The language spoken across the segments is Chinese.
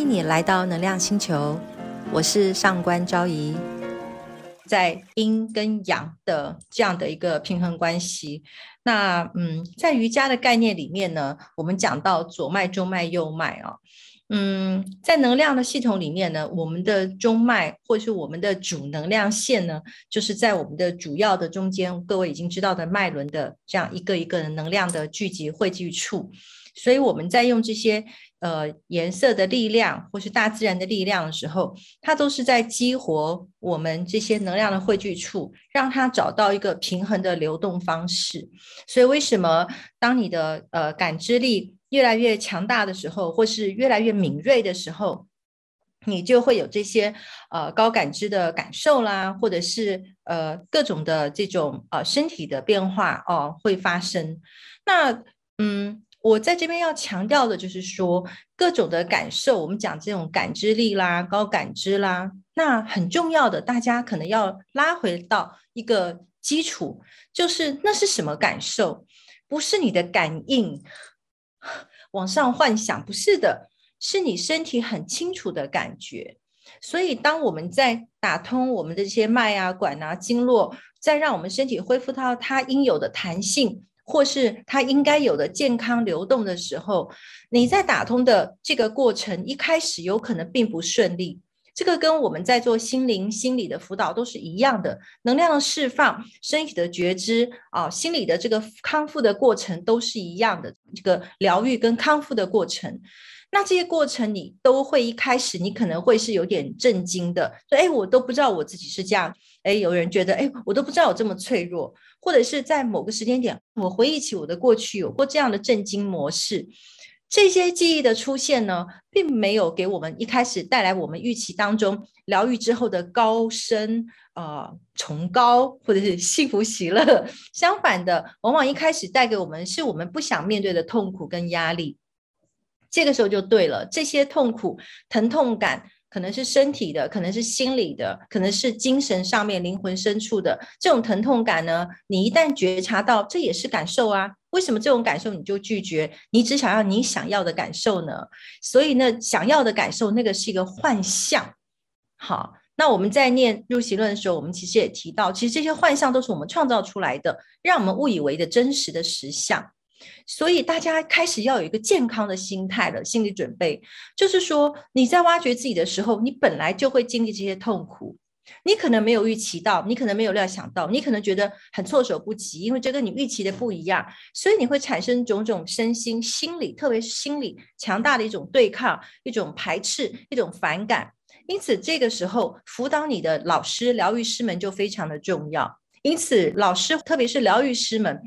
欢迎你来到能量星球，我是上官昭仪。在阴跟阳的这样的一个平衡关系，那嗯，在瑜伽的概念里面呢，我们讲到左脉、中脉、右脉啊，嗯，在能量的系统里面呢，我们的中脉或是我们的主能量线呢，就是在我们的主要的中间，各位已经知道的脉轮的这样一个一个能量的聚集汇聚处。所以我们在用这些呃颜色的力量，或是大自然的力量的时候，它都是在激活我们这些能量的汇聚处，让它找到一个平衡的流动方式。所以为什么当你的呃感知力越来越强大的时候，或是越来越敏锐的时候，你就会有这些呃高感知的感受啦，或者是呃各种的这种呃身体的变化哦会发生。那嗯。我在这边要强调的就是说，各种的感受，我们讲这种感知力啦、高感知啦，那很重要的，大家可能要拉回到一个基础，就是那是什么感受？不是你的感应往上幻想，不是的，是你身体很清楚的感觉。所以，当我们在打通我们的这些脉啊、管啊、经络，再让我们身体恢复到它应有的弹性。或是它应该有的健康流动的时候，你在打通的这个过程一开始有可能并不顺利。这个跟我们在做心灵心理的辅导都是一样的，能量的释放、身体的觉知啊、心理的这个康复的过程都是一样的。这个疗愈跟康复的过程。那这些过程，你都会一开始，你可能会是有点震惊的，说：“哎，我都不知道我自己是这样。”哎，有人觉得：“哎，我都不知道我这么脆弱。”或者是在某个时间点，我回忆起我的过去，有过这样的震惊模式。这些记忆的出现呢，并没有给我们一开始带来我们预期当中疗愈之后的高深、呃崇高或者是幸福喜乐。相反的，往往一开始带给我们是我们不想面对的痛苦跟压力。这个时候就对了，这些痛苦、疼痛感可能是身体的，可能是心理的，可能是精神上面、灵魂深处的这种疼痛感呢。你一旦觉察到，这也是感受啊。为什么这种感受你就拒绝？你只想要你想要的感受呢？所以呢，想要的感受那个是一个幻象。好，那我们在念入行论的时候，我们其实也提到，其实这些幻象都是我们创造出来的，让我们误以为的真实的实相。所以大家开始要有一个健康的心态了，心理准备就是说，你在挖掘自己的时候，你本来就会经历这些痛苦，你可能没有预期到，你可能没有料想到，你可能觉得很措手不及，因为这跟你预期的不一样，所以你会产生种种身心、心理，特别是心理强大的一种对抗、一种排斥、一种反感。因此，这个时候辅导你的老师、疗愈师们就非常的重要。因此，老师特别是疗愈师们。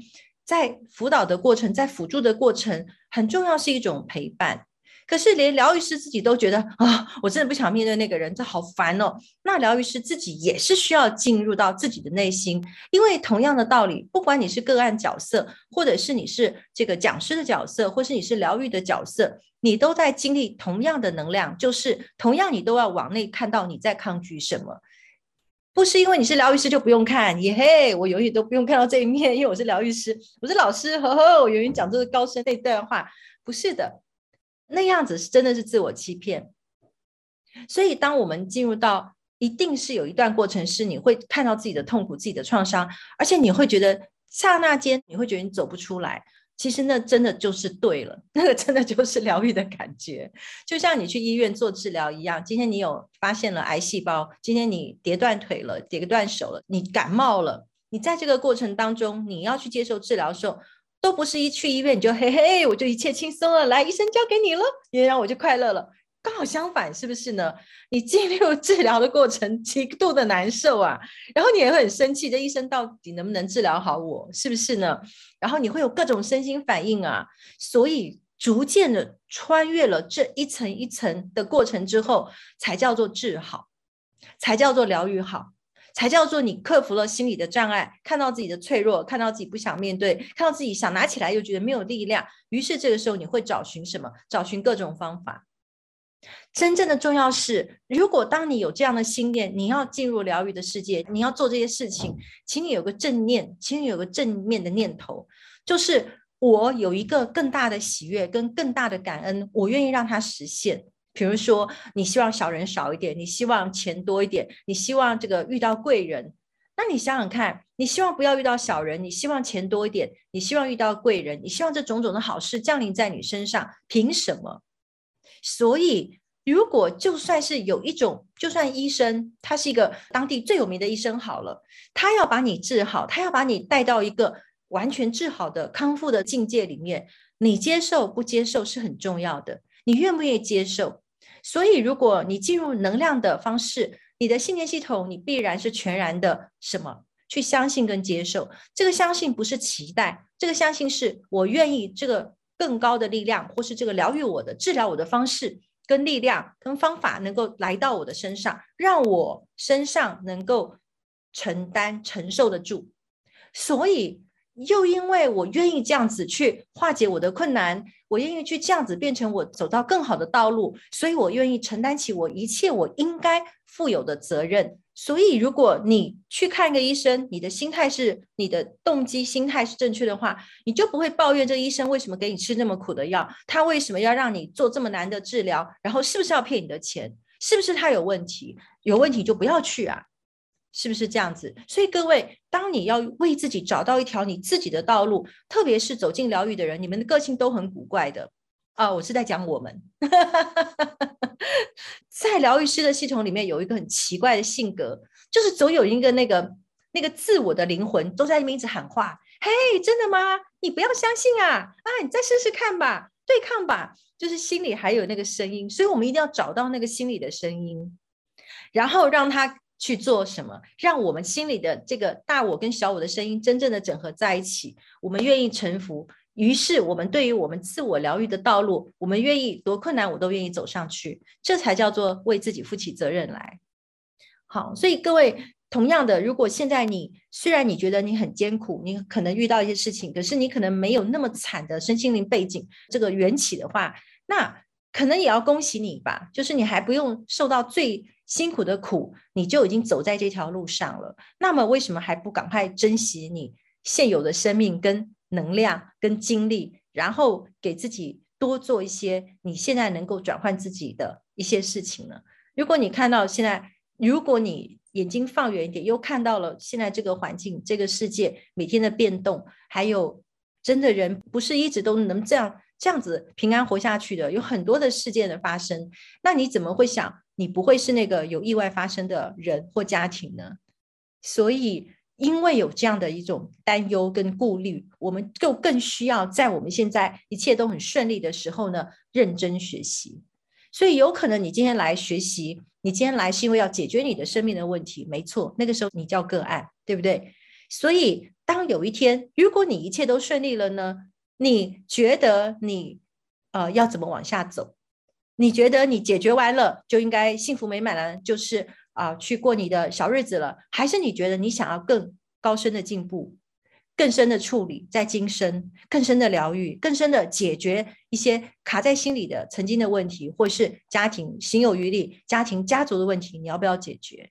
在辅导的过程，在辅助的过程，很重要是一种陪伴。可是连疗愈师自己都觉得啊，我真的不想面对那个人，这好烦哦。那疗愈师自己也是需要进入到自己的内心，因为同样的道理，不管你是个案角色，或者是你是这个讲师的角色，或是你是疗愈的角色，你都在经历同样的能量，就是同样你都要往内看到你在抗拒什么。不是因为你是疗愈师就不用看，耶嘿，我永远都不用看到这一面，因为我是疗愈师，我是老师，呵呵，我永远讲这个高深那段话，不是的，那样子是真的是自我欺骗。所以，当我们进入到，一定是有一段过程，是你会看到自己的痛苦、自己的创伤，而且你会觉得刹那间，你会觉得你走不出来。其实那真的就是对了，那个真的就是疗愈的感觉，就像你去医院做治疗一样。今天你有发现了癌细胞，今天你跌断腿了，跌断手了，你感冒了，你在这个过程当中，你要去接受治疗的时候，都不是一去医院你就嘿嘿，我就一切轻松了，来，医生交给你了，然后我就快乐了。刚好相反，是不是呢？你进入治疗的过程极度的难受啊，然后你也很生气，这医生到底能不能治疗好我，是不是呢？然后你会有各种身心反应啊，所以逐渐的穿越了这一层一层的过程之后，才叫做治好，才叫做疗愈好，才叫做你克服了心理的障碍，看到自己的脆弱，看到自己不想面对，看到自己想拿起来又觉得没有力量，于是这个时候你会找寻什么？找寻各种方法。真正的重要是，如果当你有这样的心念，你要进入疗愈的世界，你要做这些事情，请你有个正念，请你有个正面的念头，就是我有一个更大的喜悦跟更大的感恩，我愿意让它实现。比如说，你希望小人少一点，你希望钱多一点，你希望这个遇到贵人。那你想想看，你希望不要遇到小人，你希望钱多一点，你希望遇到贵人，你希望这种种的好事降临在你身上，凭什么？所以，如果就算是有一种，就算医生他是一个当地最有名的医生好了，他要把你治好，他要把你带到一个完全治好的康复的境界里面，你接受不接受是很重要的，你愿不愿意接受？所以，如果你进入能量的方式，你的信念系统，你必然是全然的什么？去相信跟接受。这个相信不是期待，这个相信是我愿意这个更高的力量，或是这个疗愈我的、治疗我的方式跟力量跟方法，能够来到我的身上，让我身上能够承担、承受得住。所以。又因为我愿意这样子去化解我的困难，我愿意去这样子变成我走到更好的道路，所以我愿意承担起我一切我应该负有的责任。所以，如果你去看一个医生，你的心态是你的动机心态是正确的话，你就不会抱怨这个医生为什么给你吃那么苦的药，他为什么要让你做这么难的治疗，然后是不是要骗你的钱，是不是他有问题？有问题就不要去啊。是不是这样子？所以各位，当你要为自己找到一条你自己的道路，特别是走进疗愈的人，你们的个性都很古怪的啊！我是在讲我们，在疗愈师的系统里面有一个很奇怪的性格，就是总有一个那个那个自我的灵魂都在那边一直喊话：“嘿，真的吗？你不要相信啊！啊，你再试试看吧，对抗吧。”就是心里还有那个声音，所以我们一定要找到那个心里的声音，然后让他。去做什么？让我们心里的这个大我跟小我的声音真正的整合在一起。我们愿意臣服，于是我们对于我们自我疗愈的道路，我们愿意多困难我都愿意走上去。这才叫做为自己负起责任来。好，所以各位，同样的，如果现在你虽然你觉得你很艰苦，你可能遇到一些事情，可是你可能没有那么惨的身心灵背景这个缘起的话，那可能也要恭喜你吧，就是你还不用受到最。辛苦的苦，你就已经走在这条路上了。那么，为什么还不赶快珍惜你现有的生命、跟能量、跟精力，然后给自己多做一些你现在能够转换自己的一些事情呢？如果你看到现在，如果你眼睛放远一点，又看到了现在这个环境、这个世界每天的变动，还有真的人不是一直都能这样这样子平安活下去的，有很多的事件的发生，那你怎么会想？你不会是那个有意外发生的人或家庭呢？所以，因为有这样的一种担忧跟顾虑，我们就更需要在我们现在一切都很顺利的时候呢，认真学习。所以，有可能你今天来学习，你今天来是因为要解决你的生命的问题，没错。那个时候你叫个案，对不对？所以，当有一天如果你一切都顺利了呢，你觉得你呃要怎么往下走？你觉得你解决完了就应该幸福美满了，就是啊去过你的小日子了，还是你觉得你想要更高深的进步、更深的处理，在今生更深的疗愈、更深的解决一些卡在心里的曾经的问题，或是家庭心有余力、家庭家族的问题，你要不要解决？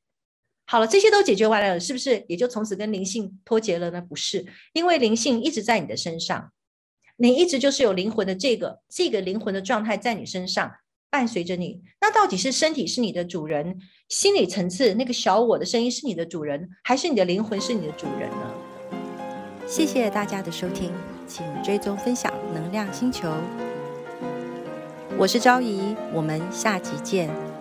好了，这些都解决完了，是不是也就从此跟灵性脱节了呢？不是，因为灵性一直在你的身上，你一直就是有灵魂的这个这个灵魂的状态在你身上。伴随着你，那到底是身体是你的主人，心理层次那个小我的声音是你的主人，还是你的灵魂是你的主人呢？谢谢大家的收听，请追踪分享能量星球，我是昭仪，我们下集见。